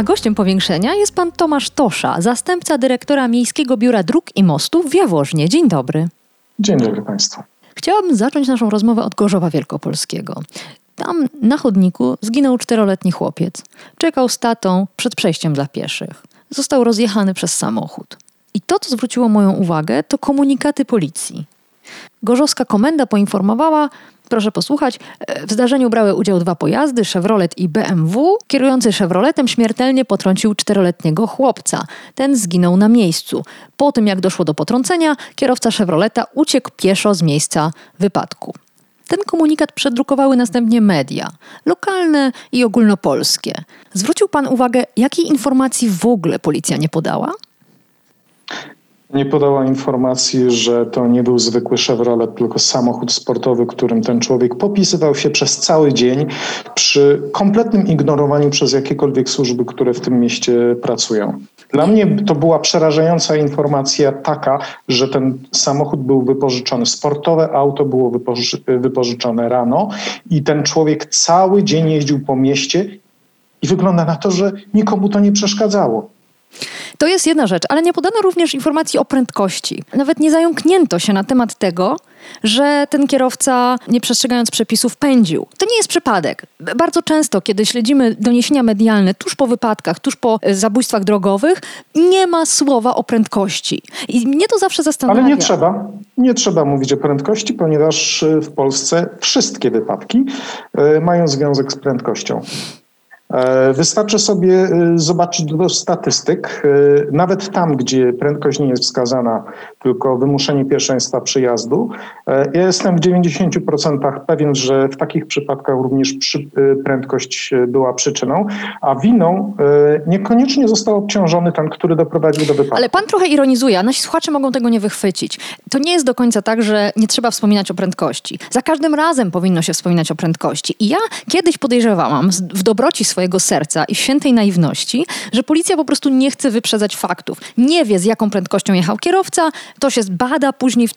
A gościem powiększenia jest pan Tomasz Tosza, zastępca dyrektora Miejskiego Biura Dróg i Mostów w Jaworznie. Dzień dobry. Dzień dobry Państwu. Chciałabym zacząć naszą rozmowę od Gorzowa Wielkopolskiego. Tam na chodniku zginął czteroletni chłopiec. Czekał z tatą przed przejściem dla pieszych. Został rozjechany przez samochód. I to, co zwróciło moją uwagę, to komunikaty policji. Gorzowska komenda poinformowała, Proszę posłuchać. W zdarzeniu brały udział dwa pojazdy, Chevrolet i BMW. Kierujący Chevroletem śmiertelnie potrącił czteroletniego chłopca. Ten zginął na miejscu. Po tym, jak doszło do potrącenia, kierowca Chevroleta uciekł pieszo z miejsca wypadku. Ten komunikat przedrukowały następnie media, lokalne i ogólnopolskie. Zwrócił pan uwagę, jakiej informacji w ogóle policja nie podała? Nie podała informacji, że to nie był zwykły Chevrolet, tylko samochód sportowy, którym ten człowiek popisywał się przez cały dzień przy kompletnym ignorowaniu przez jakiekolwiek służby, które w tym mieście pracują. Dla mnie to była przerażająca informacja taka, że ten samochód był wypożyczony. Sportowe auto było wypożyczone rano i ten człowiek cały dzień jeździł po mieście i wygląda na to, że nikomu to nie przeszkadzało. To jest jedna rzecz, ale nie podano również informacji o prędkości. Nawet nie zająknięto się na temat tego, że ten kierowca, nie przestrzegając przepisów, pędził. To nie jest przypadek. Bardzo często, kiedy śledzimy doniesienia medialne tuż po wypadkach, tuż po e, zabójstwach drogowych, nie ma słowa o prędkości. I mnie to zawsze zastanawia. Ale nie trzeba. Nie trzeba mówić o prędkości, ponieważ e, w Polsce wszystkie wypadki e, mają związek z prędkością. E, wystarczy sobie e, zobaczyć do statystyk. E, nawet tam, gdzie prędkość nie jest wskazana, tylko wymuszenie pierwszeństwa przyjazdu, ja jestem w 90% pewien, że w takich przypadkach również prędkość była przyczyną, a winą niekoniecznie został obciążony ten, który doprowadził do wypadku. Ale pan trochę ironizuje, a nasi słuchacze mogą tego nie wychwycić. To nie jest do końca tak, że nie trzeba wspominać o prędkości. Za każdym razem powinno się wspominać o prędkości. I ja kiedyś podejrzewałam w dobroci swojej swojego serca i świętej naiwności, że policja po prostu nie chce wyprzedzać faktów. Nie wie, z jaką prędkością jechał kierowca, to się zbada później w,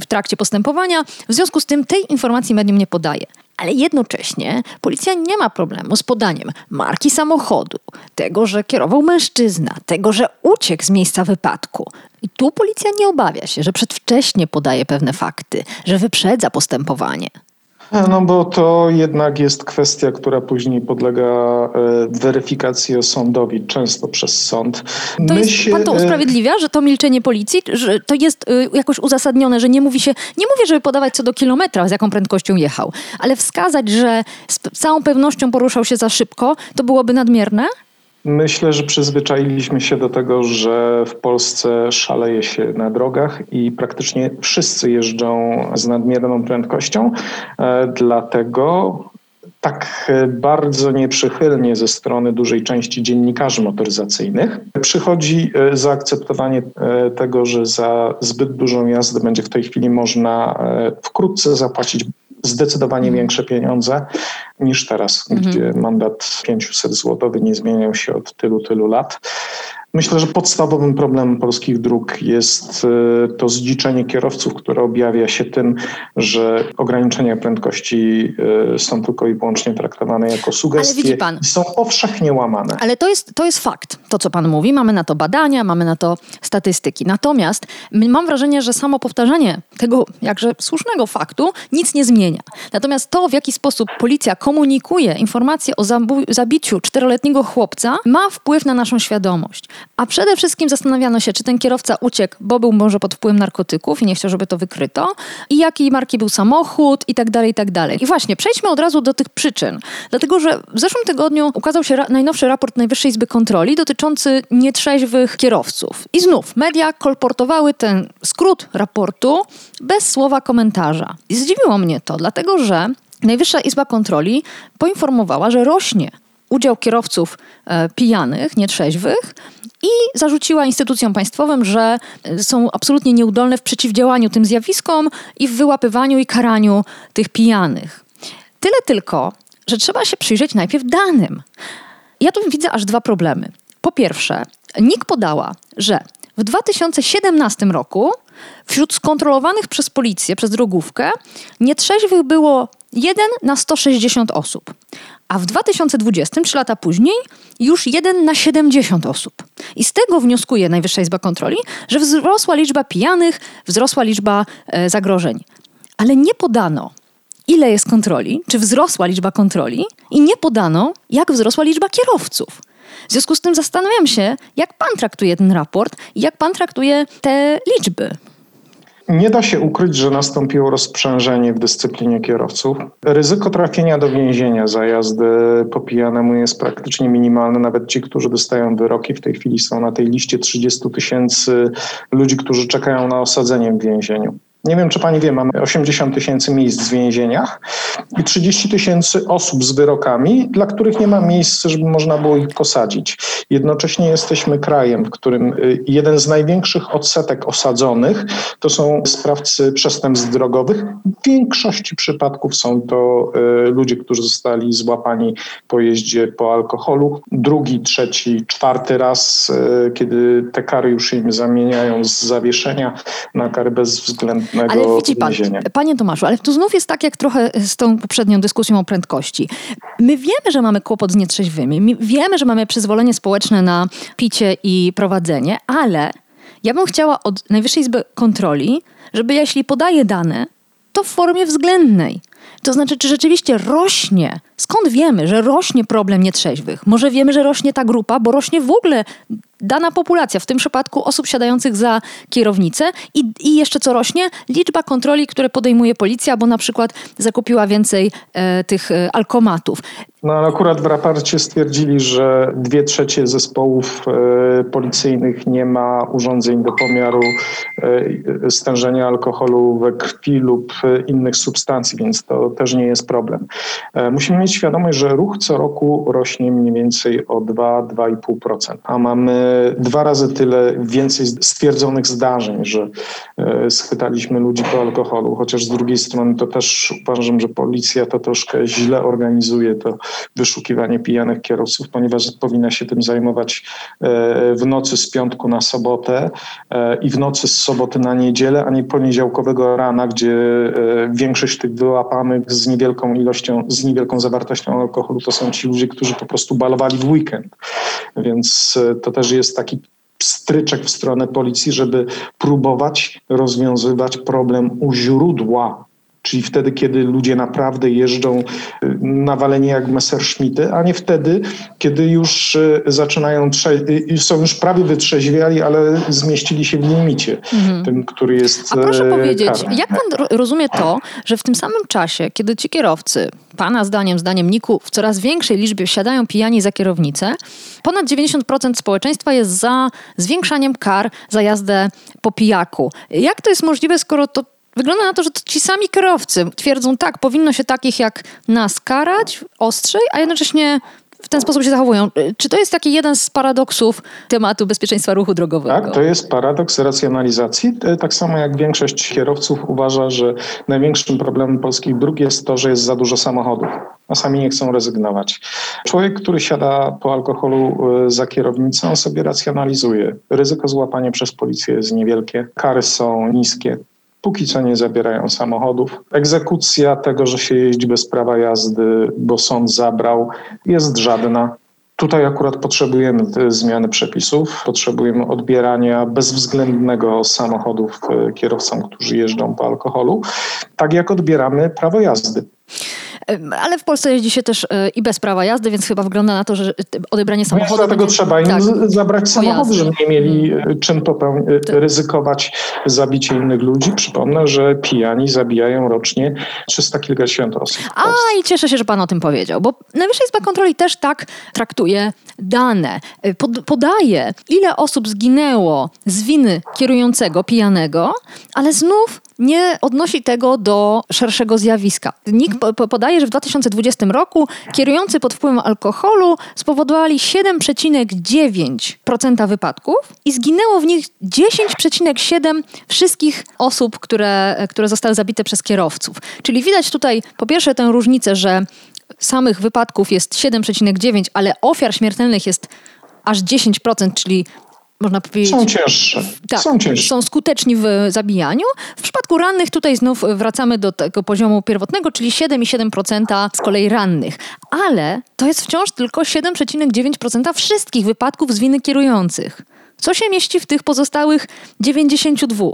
w trakcie postępowania. W związku z tym tej informacji medium nie podaje. Ale jednocześnie policja nie ma problemu z podaniem marki samochodu, tego, że kierował mężczyzna, tego, że uciekł z miejsca wypadku. I tu policja nie obawia się, że przedwcześnie podaje pewne fakty, że wyprzedza postępowanie. No bo to jednak jest kwestia, która później podlega e, weryfikacji sądowi, często przez sąd. To jest, się... Pan to e, usprawiedliwia, że to milczenie policji, że to jest e, jakoś uzasadnione, że nie mówi się, nie mówię, żeby podawać co do kilometra, z jaką prędkością jechał, ale wskazać, że z całą pewnością poruszał się za szybko, to byłoby nadmierne? Myślę, że przyzwyczailiśmy się do tego, że w Polsce szaleje się na drogach i praktycznie wszyscy jeżdżą z nadmierną prędkością. E, dlatego tak bardzo nieprzychylnie ze strony dużej części dziennikarzy motoryzacyjnych przychodzi e, zaakceptowanie e, tego, że za zbyt dużą jazdę będzie w tej chwili można wkrótce zapłacić zdecydowanie mhm. większe pieniądze niż teraz, mhm. gdzie mandat 500 zł nie zmieniał się od tylu, tylu lat. Myślę, że podstawowym problemem polskich dróg jest e, to zdziczenie kierowców, które objawia się tym, że ograniczenia prędkości e, są tylko i wyłącznie traktowane jako sugestie i są powszechnie łamane. Ale to jest, to jest fakt, to co pan mówi. Mamy na to badania, mamy na to statystyki. Natomiast mam wrażenie, że samo powtarzanie tego jakże słusznego faktu nic nie zmienia. Natomiast to, w jaki sposób policja komunikuje informacje o zabiciu czteroletniego chłopca, ma wpływ na naszą świadomość. A przede wszystkim zastanawiano się, czy ten kierowca uciekł, bo był może pod wpływem narkotyków i nie chciał, żeby to wykryto, i jakiej marki był samochód i tak dalej, i tak dalej. I właśnie, przejdźmy od razu do tych przyczyn. Dlatego, że w zeszłym tygodniu ukazał się ra- najnowszy raport Najwyższej Izby Kontroli dotyczący nietrzeźwych kierowców. I znów media kolportowały ten skrót raportu bez słowa komentarza. I zdziwiło mnie to, dlatego że Najwyższa Izba Kontroli poinformowała, że rośnie udział kierowców e, pijanych, nietrzeźwych i zarzuciła instytucjom państwowym, że e, są absolutnie nieudolne w przeciwdziałaniu tym zjawiskom i w wyłapywaniu i karaniu tych pijanych. Tyle tylko, że trzeba się przyjrzeć najpierw danym. Ja tu widzę aż dwa problemy. Po pierwsze, NIK podała, że w 2017 roku wśród skontrolowanych przez policję, przez drogówkę, nietrzeźwych było 1 na 160 osób. A w 2020, 3 lata później, już 1 na 70 osób. I z tego wnioskuje Najwyższa Izba Kontroli, że wzrosła liczba pijanych, wzrosła liczba e, zagrożeń. Ale nie podano, ile jest kontroli, czy wzrosła liczba kontroli, i nie podano, jak wzrosła liczba kierowców. W związku z tym zastanawiam się, jak pan traktuje ten raport i jak pan traktuje te liczby. Nie da się ukryć, że nastąpiło rozprzężenie w dyscyplinie kierowców. Ryzyko trafienia do więzienia za jazdę po pijanemu jest praktycznie minimalne. Nawet ci, którzy dostają wyroki, w tej chwili są na tej liście 30 tysięcy ludzi, którzy czekają na osadzenie w więzieniu. Nie wiem, czy pani wie, mamy 80 tysięcy miejsc w więzieniach i 30 tysięcy osób z wyrokami, dla których nie ma miejsc, żeby można było ich posadzić. Jednocześnie jesteśmy krajem, w którym y, jeden z największych odsetek osadzonych to są sprawcy przestępstw drogowych. W większości przypadków są to y, ludzie, którzy zostali złapani po jeździe po alkoholu. Drugi, trzeci, czwarty raz, y, kiedy te kary już im zamieniają z zawieszenia na kary bezwzględne ale widzi pan, panie Tomaszu, ale tu znów jest tak jak trochę z tą poprzednią dyskusją o prędkości. My wiemy, że mamy kłopot z nietrzeźwymi, my wiemy, że mamy przyzwolenie społeczne na picie i prowadzenie, ale ja bym chciała od Najwyższej Izby Kontroli, żeby jeśli podaje dane, to w formie względnej. To znaczy, czy rzeczywiście rośnie? Skąd wiemy, że rośnie problem nietrzeźwych? Może wiemy, że rośnie ta grupa, bo rośnie w ogóle dana populacja, w tym przypadku osób siadających za kierownicę i, i jeszcze co rośnie? Liczba kontroli, które podejmuje policja, bo na przykład zakupiła więcej e, tych e, alkomatów. No ale akurat w raporcie stwierdzili, że dwie trzecie zespołów e, policyjnych nie ma urządzeń do pomiaru e, stężenia alkoholu we krwi lub e, innych substancji, więc to też nie jest problem. E, musimy mieć świadomość, że ruch co roku rośnie mniej więcej o 2-2,5%, a mamy dwa razy tyle więcej stwierdzonych zdarzeń, że e, schwytaliśmy ludzi po alkoholu, chociaż z drugiej strony to też uważam, że policja to troszkę źle organizuje to wyszukiwanie pijanych kierowców, ponieważ powinna się tym zajmować e, w nocy z piątku na sobotę i w nocy z soboty na niedzielę, a nie poniedziałkowego rana, gdzie większość tych wyłapanych z niewielką ilością, z niewielką zawartością alkoholu to są ci ludzie, którzy po prostu balowali w weekend. Więc to też jest taki stryczek w stronę policji, żeby próbować rozwiązywać problem u źródła czyli wtedy, kiedy ludzie naprawdę jeżdżą y, nawaleni jak Messerschmitty, a nie wtedy, kiedy już y, zaczynają, y, są już prawie wytrzeźwiali, ale zmieścili się w limicie, mhm. tym, który jest A proszę powiedzieć, karny. jak pan rozumie to, że w tym samym czasie, kiedy ci kierowcy, pana zdaniem, zdaniem Niku, w coraz większej liczbie wsiadają pijani za kierownicę, ponad 90% społeczeństwa jest za zwiększaniem kar za jazdę po pijaku. Jak to jest możliwe, skoro to Wygląda na to, że to ci sami kierowcy twierdzą tak, powinno się takich jak nas karać ostrzej, a jednocześnie w ten sposób się zachowują. Czy to jest taki jeden z paradoksów tematu bezpieczeństwa ruchu drogowego? Tak, to jest paradoks racjonalizacji. E, tak samo jak większość kierowców uważa, że największym problemem polskich dróg jest to, że jest za dużo samochodów, a sami nie chcą rezygnować. Człowiek, który siada po alkoholu e, za kierownicą, sobie racjonalizuje. Ryzyko złapania przez policję jest niewielkie, kary są niskie póki co nie zabierają samochodów. Egzekucja tego, że się jeździ bez prawa jazdy, bo sąd zabrał, jest żadna. Tutaj akurat potrzebujemy zmiany przepisów, potrzebujemy odbierania bezwzględnego samochodów e, kierowcom, którzy jeżdżą po alkoholu, tak jak odbieramy prawo jazdy. Ale w Polsce jeździ się też e, i bez prawa jazdy, więc chyba wygląda na to, że odebranie no samochodu. Dlatego będzie... trzeba im tak, zabrać samochody, żeby nie mieli e, czym popełni- e, ryzykować zabicie innych ludzi. Przypomnę, że pijani zabijają rocznie 300 kilkadziesiąt osób. A i cieszę się, że pan o tym powiedział, bo Najwyższa Izba Kontroli też tak traktuje dane. Pod, podaje, ile osób zginęło z winy kierującego pijanego, ale znów nie odnosi tego do szerszego zjawiska. NIK podaje, że w 2020 roku kierujący pod wpływem alkoholu spowodowali 7,9% wypadków i zginęło w nich 10,7% wszystkich osób, które, które zostały zabite przez kierowców. Czyli widać tutaj po pierwsze tę różnicę, że samych wypadków jest 7,9, ale ofiar śmiertelnych jest aż 10%, czyli można powiedzieć. Są cięższe. Tak, są, cięższe. są skuteczni w zabijaniu. W przypadku rannych tutaj znów wracamy do tego poziomu pierwotnego, czyli 7,7% z kolei rannych. Ale to jest wciąż tylko 7,9% wszystkich wypadków z winy kierujących. Co się mieści w tych pozostałych 92?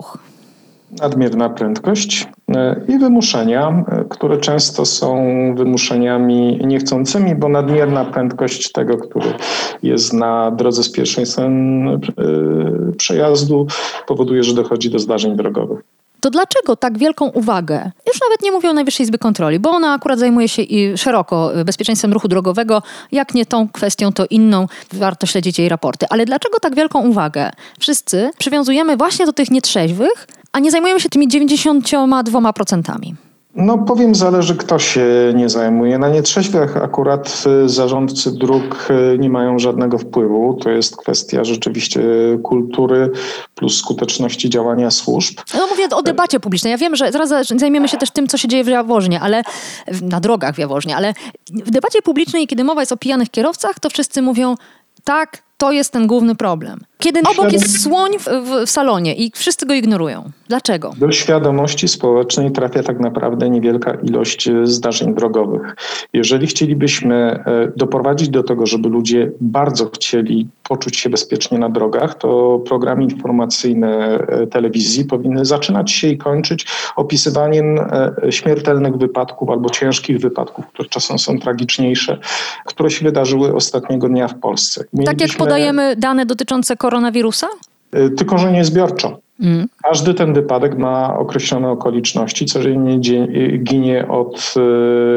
Nadmierna prędkość e, i wymuszenia, e, które często są wymuszeniami niechcącymi, bo nadmierna prędkość tego, który jest na drodze z pierwszeństwem e, przejazdu, powoduje, że dochodzi do zdarzeń drogowych to dlaczego tak wielką uwagę, już nawet nie mówię o Najwyższej Izby Kontroli, bo ona akurat zajmuje się i szeroko bezpieczeństwem ruchu drogowego, jak nie tą kwestią, to inną, warto śledzić jej raporty. Ale dlaczego tak wielką uwagę wszyscy przywiązujemy właśnie do tych nietrzeźwych, a nie zajmujemy się tymi 92%. No powiem, zależy kto się nie zajmuje. Na nietrzeźwych akurat y, zarządcy dróg y, nie mają żadnego wpływu. To jest kwestia rzeczywiście kultury plus skuteczności działania służb. No mówię o debacie publicznej. Ja wiem, że zaraz zajmiemy się też tym, co się dzieje w Jaworznie, ale na drogach w Jaworznie, ale w debacie publicznej, kiedy mowa jest o pijanych kierowcach, to wszyscy mówią tak, to jest ten główny problem. Kiedy obok jest słoń w, w, w, salonie i wszyscy go ignorują. Dlaczego? Do świadomości społecznej trafia tak naprawdę niewielka ilość e, zdarzeń drogowych. Jeżeli chcielibyśmy e, doprowadzić do tego, żeby ludzie bardzo chcieli poczuć się bezpiecznie na drogach, to programy informacyjne e, telewizji powinny zaczynać się i kończyć opisywaniem śmiertelnych wypadków albo ciężkich wypadków, które czasem są tragiczniejsze, które się wydarzyły ostatniego dnia w Polsce. Mielibyśmy... Tak jak podajemy dane dotyczące koronawirusa? Y, tylko, że nie zbiorczo. Mm. Każdy ten wypadek ma określone okoliczności. Codziennie y, ginie od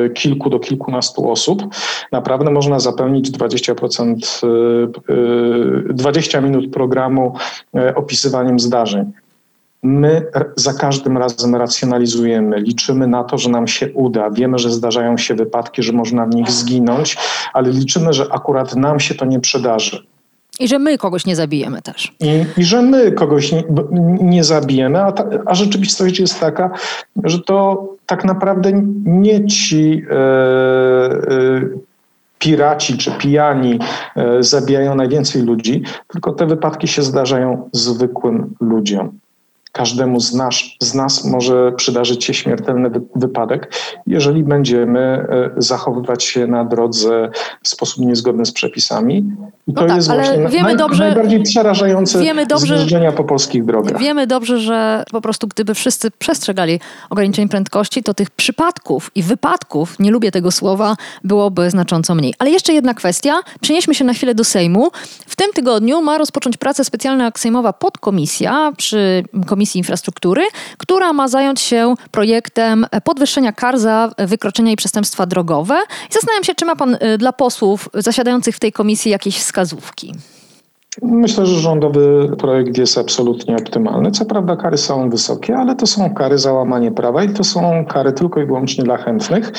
y, kilku do kilkunastu osób. Naprawdę można zapełnić 20%, 20 minut programu opisywaniem zdarzeń. My za każdym razem racjonalizujemy, liczymy na to, że nam się uda. Wiemy, że zdarzają się wypadki, że można w nich zginąć, ale liczymy, że akurat nam się to nie przydarzy. I że my kogoś nie zabijemy też. I, i że my kogoś nie, nie zabijemy, a, ta, a rzeczywistość jest taka, że to tak naprawdę nie ci e, e, piraci czy pijani e, zabijają najwięcej ludzi, tylko te wypadki się zdarzają zwykłym ludziom każdemu z nas, z nas może przydarzyć się śmiertelny wypadek, jeżeli będziemy e, zachowywać się na drodze w sposób niezgodny z przepisami. I to no tak, jest właśnie wiemy naj, dobrze, najbardziej przerażające wiemy dobrze, zjeżdżenia po polskich drogach. Wiemy dobrze, że po prostu gdyby wszyscy przestrzegali ograniczeń prędkości, to tych przypadków i wypadków, nie lubię tego słowa, byłoby znacząco mniej. Ale jeszcze jedna kwestia. Przenieśmy się na chwilę do Sejmu. W tym tygodniu ma rozpocząć pracę specjalna sejmowa podkomisja przy Komisji Komisji Infrastruktury, która ma zająć się projektem podwyższenia kar za wykroczenia i przestępstwa drogowe. I zastanawiam się, czy ma Pan y, dla posłów zasiadających w tej komisji jakieś wskazówki. Myślę, że rządowy projekt jest absolutnie optymalny. Co prawda kary są wysokie, ale to są kary za łamanie prawa i to są kary tylko i wyłącznie dla chętnych.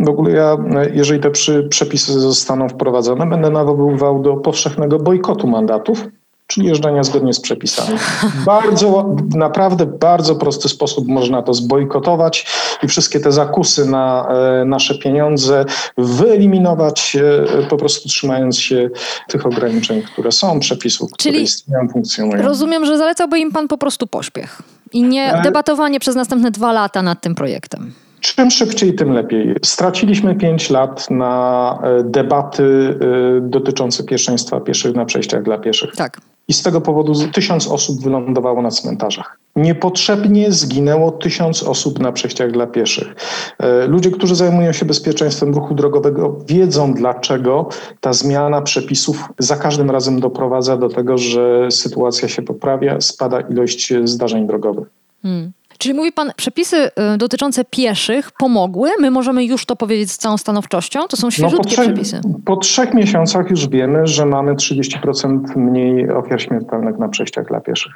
W ogóle ja, jeżeli te przepisy zostaną wprowadzone, będę nawoływał do powszechnego bojkotu mandatów czyli jeżdżenia zgodnie z przepisami. Bardzo, naprawdę bardzo prosty sposób można to zbojkotować i wszystkie te zakusy na e, nasze pieniądze wyeliminować, e, po prostu trzymając się tych ograniczeń, które są, przepisów, które czyli istnieją, funkcjonują. Rozumiem, że zalecałby im pan po prostu pośpiech i nie e, debatowanie przez następne dwa lata nad tym projektem. Czym szybciej, tym lepiej. Straciliśmy pięć lat na debaty dotyczące pierwszeństwa pieszych na przejściach dla pieszych. Tak i z tego powodu tysiąc osób wylądowało na cmentarzach. Niepotrzebnie zginęło tysiąc osób na przejściach dla pieszych. E, ludzie, którzy zajmują się bezpieczeństwem ruchu drogowego, wiedzą, dlaczego ta zmiana przepisów za każdym razem doprowadza do tego, że sytuacja się poprawia, spada ilość zdarzeń drogowych. Hmm. Czyli mówi pan, przepisy y, dotyczące pieszych pomogły? My możemy już to powiedzieć z całą stanowczością? To są świeżutkie no po trzech, przepisy. Po trzech miesiącach już wiemy, że mamy 30% mniej ofiar śmiertelnych na przejściach dla pieszych.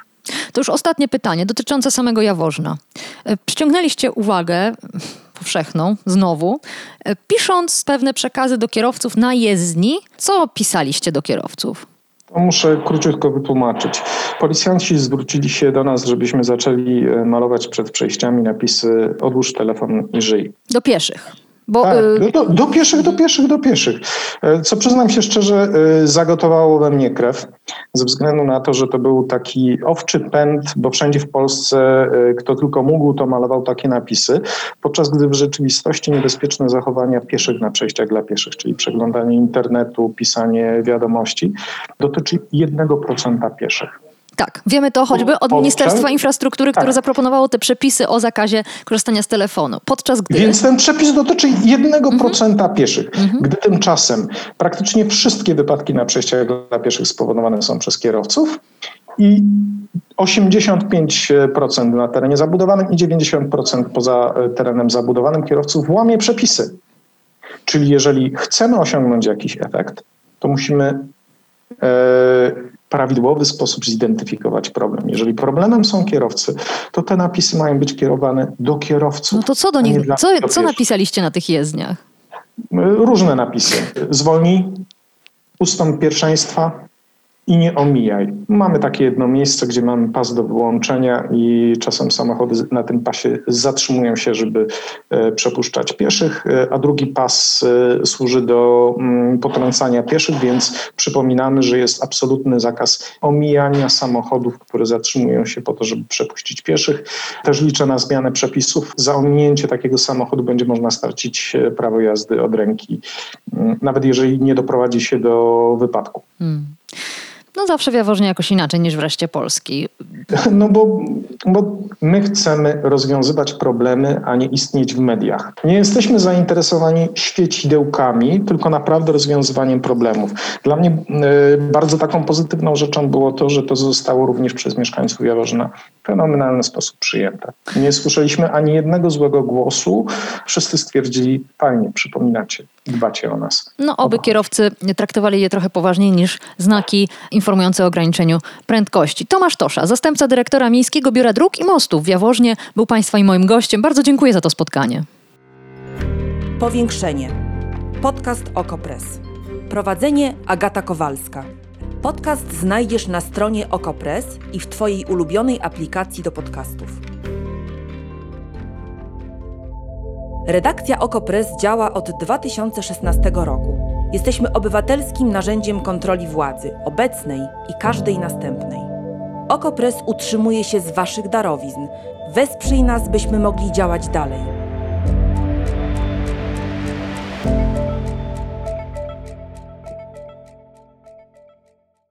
To już ostatnie pytanie dotyczące samego Jaworzna. E, przyciągnęliście uwagę powszechną, znowu, e, pisząc pewne przekazy do kierowców na jezdni. Co pisaliście do kierowców? Muszę króciutko wytłumaczyć. Policjanci zwrócili się do nas, żebyśmy zaczęli e, malować przed przejściami napisy odłóż telefon i żyj. Do pieszych. Bo, tak, y, do, do, pieszych, do pieszych, do pieszych. E, co przyznam się szczerze, e, zagotowało we mnie krew, ze względu na to, że to był taki owczy pęd, bo wszędzie w Polsce e, kto tylko mógł, to malował takie napisy, podczas gdy w rzeczywistości niebezpieczne zachowania pieszych na przejściach dla pieszych, czyli przeglądanie internetu, pisanie wiadomości, dotyczy 1% pieszych. Tak, wiemy to choćby od Ministerstwa Infrastruktury, które tak. zaproponowało te przepisy o zakazie korzystania z telefonu. Podczas gdy... Więc ten przepis dotyczy 1% mhm. pieszych, mhm. gdy tymczasem praktycznie wszystkie wypadki na przejściach dla pieszych spowodowane są przez kierowców i 85% na terenie zabudowanym i 90% poza e, terenem zabudowanym kierowców łamie przepisy. Czyli jeżeli chcemy osiągnąć jakiś efekt, to musimy e, prawidłowy sposób zidentyfikować problem. Jeżeli problemem są kierowcy, to te napisy mają być kierowane do kierowców. No to co do nich, co, co napisaliście na tych jezdniach? Różne napisy. Zwolnij, ustąp pierwszeństwa, i nie omijaj. Mamy takie jedno miejsce, gdzie mamy pas do wyłączenia i czasem samochody na tym pasie zatrzymują się, żeby e, przepuszczać pieszych, e, a drugi pas e, służy do mm, potrącania pieszych, więc przypominamy, że jest absolutny zakaz omijania samochodów, które zatrzymują się po to, żeby przepuścić pieszych. Też liczę na zmianę przepisów. Za ominięcie takiego samochodu będzie można stracić prawo jazdy od ręki, mm, nawet jeżeli nie doprowadzi się do wypadku. Hmm. No zawsze w Jaworznie jakoś inaczej niż wreszcie Polski. No bo, bo my chcemy rozwiązywać problemy, a nie istnieć w mediach. Nie jesteśmy zainteresowani świecidełkami, tylko naprawdę rozwiązywaniem problemów. Dla mnie y, bardzo taką pozytywną rzeczą było to, że to zostało również przez mieszkańców Jaworzna w fenomenalny sposób przyjęte. Nie słyszeliśmy ani jednego złego głosu. Wszyscy stwierdzili, fajnie, przypominacie, dbacie o nas. No oby kierowcy traktowali je trochę poważniej niż znaki informujące o ograniczeniu prędkości. Tomasz Tosza, zastępca dyrektora Miejskiego Biura Dróg i Mostów w Jaworznie, był Państwa i moim gościem. Bardzo dziękuję za to spotkanie. Powiększenie. Podcast Okopres. Prowadzenie Agata Kowalska. Podcast znajdziesz na stronie Okopres i w Twojej ulubionej aplikacji do podcastów. Redakcja Okopres działa od 2016 roku. Jesteśmy obywatelskim narzędziem kontroli władzy, obecnej i każdej następnej. Okopres utrzymuje się z Waszych darowizn. Wesprzyj nas, byśmy mogli działać dalej.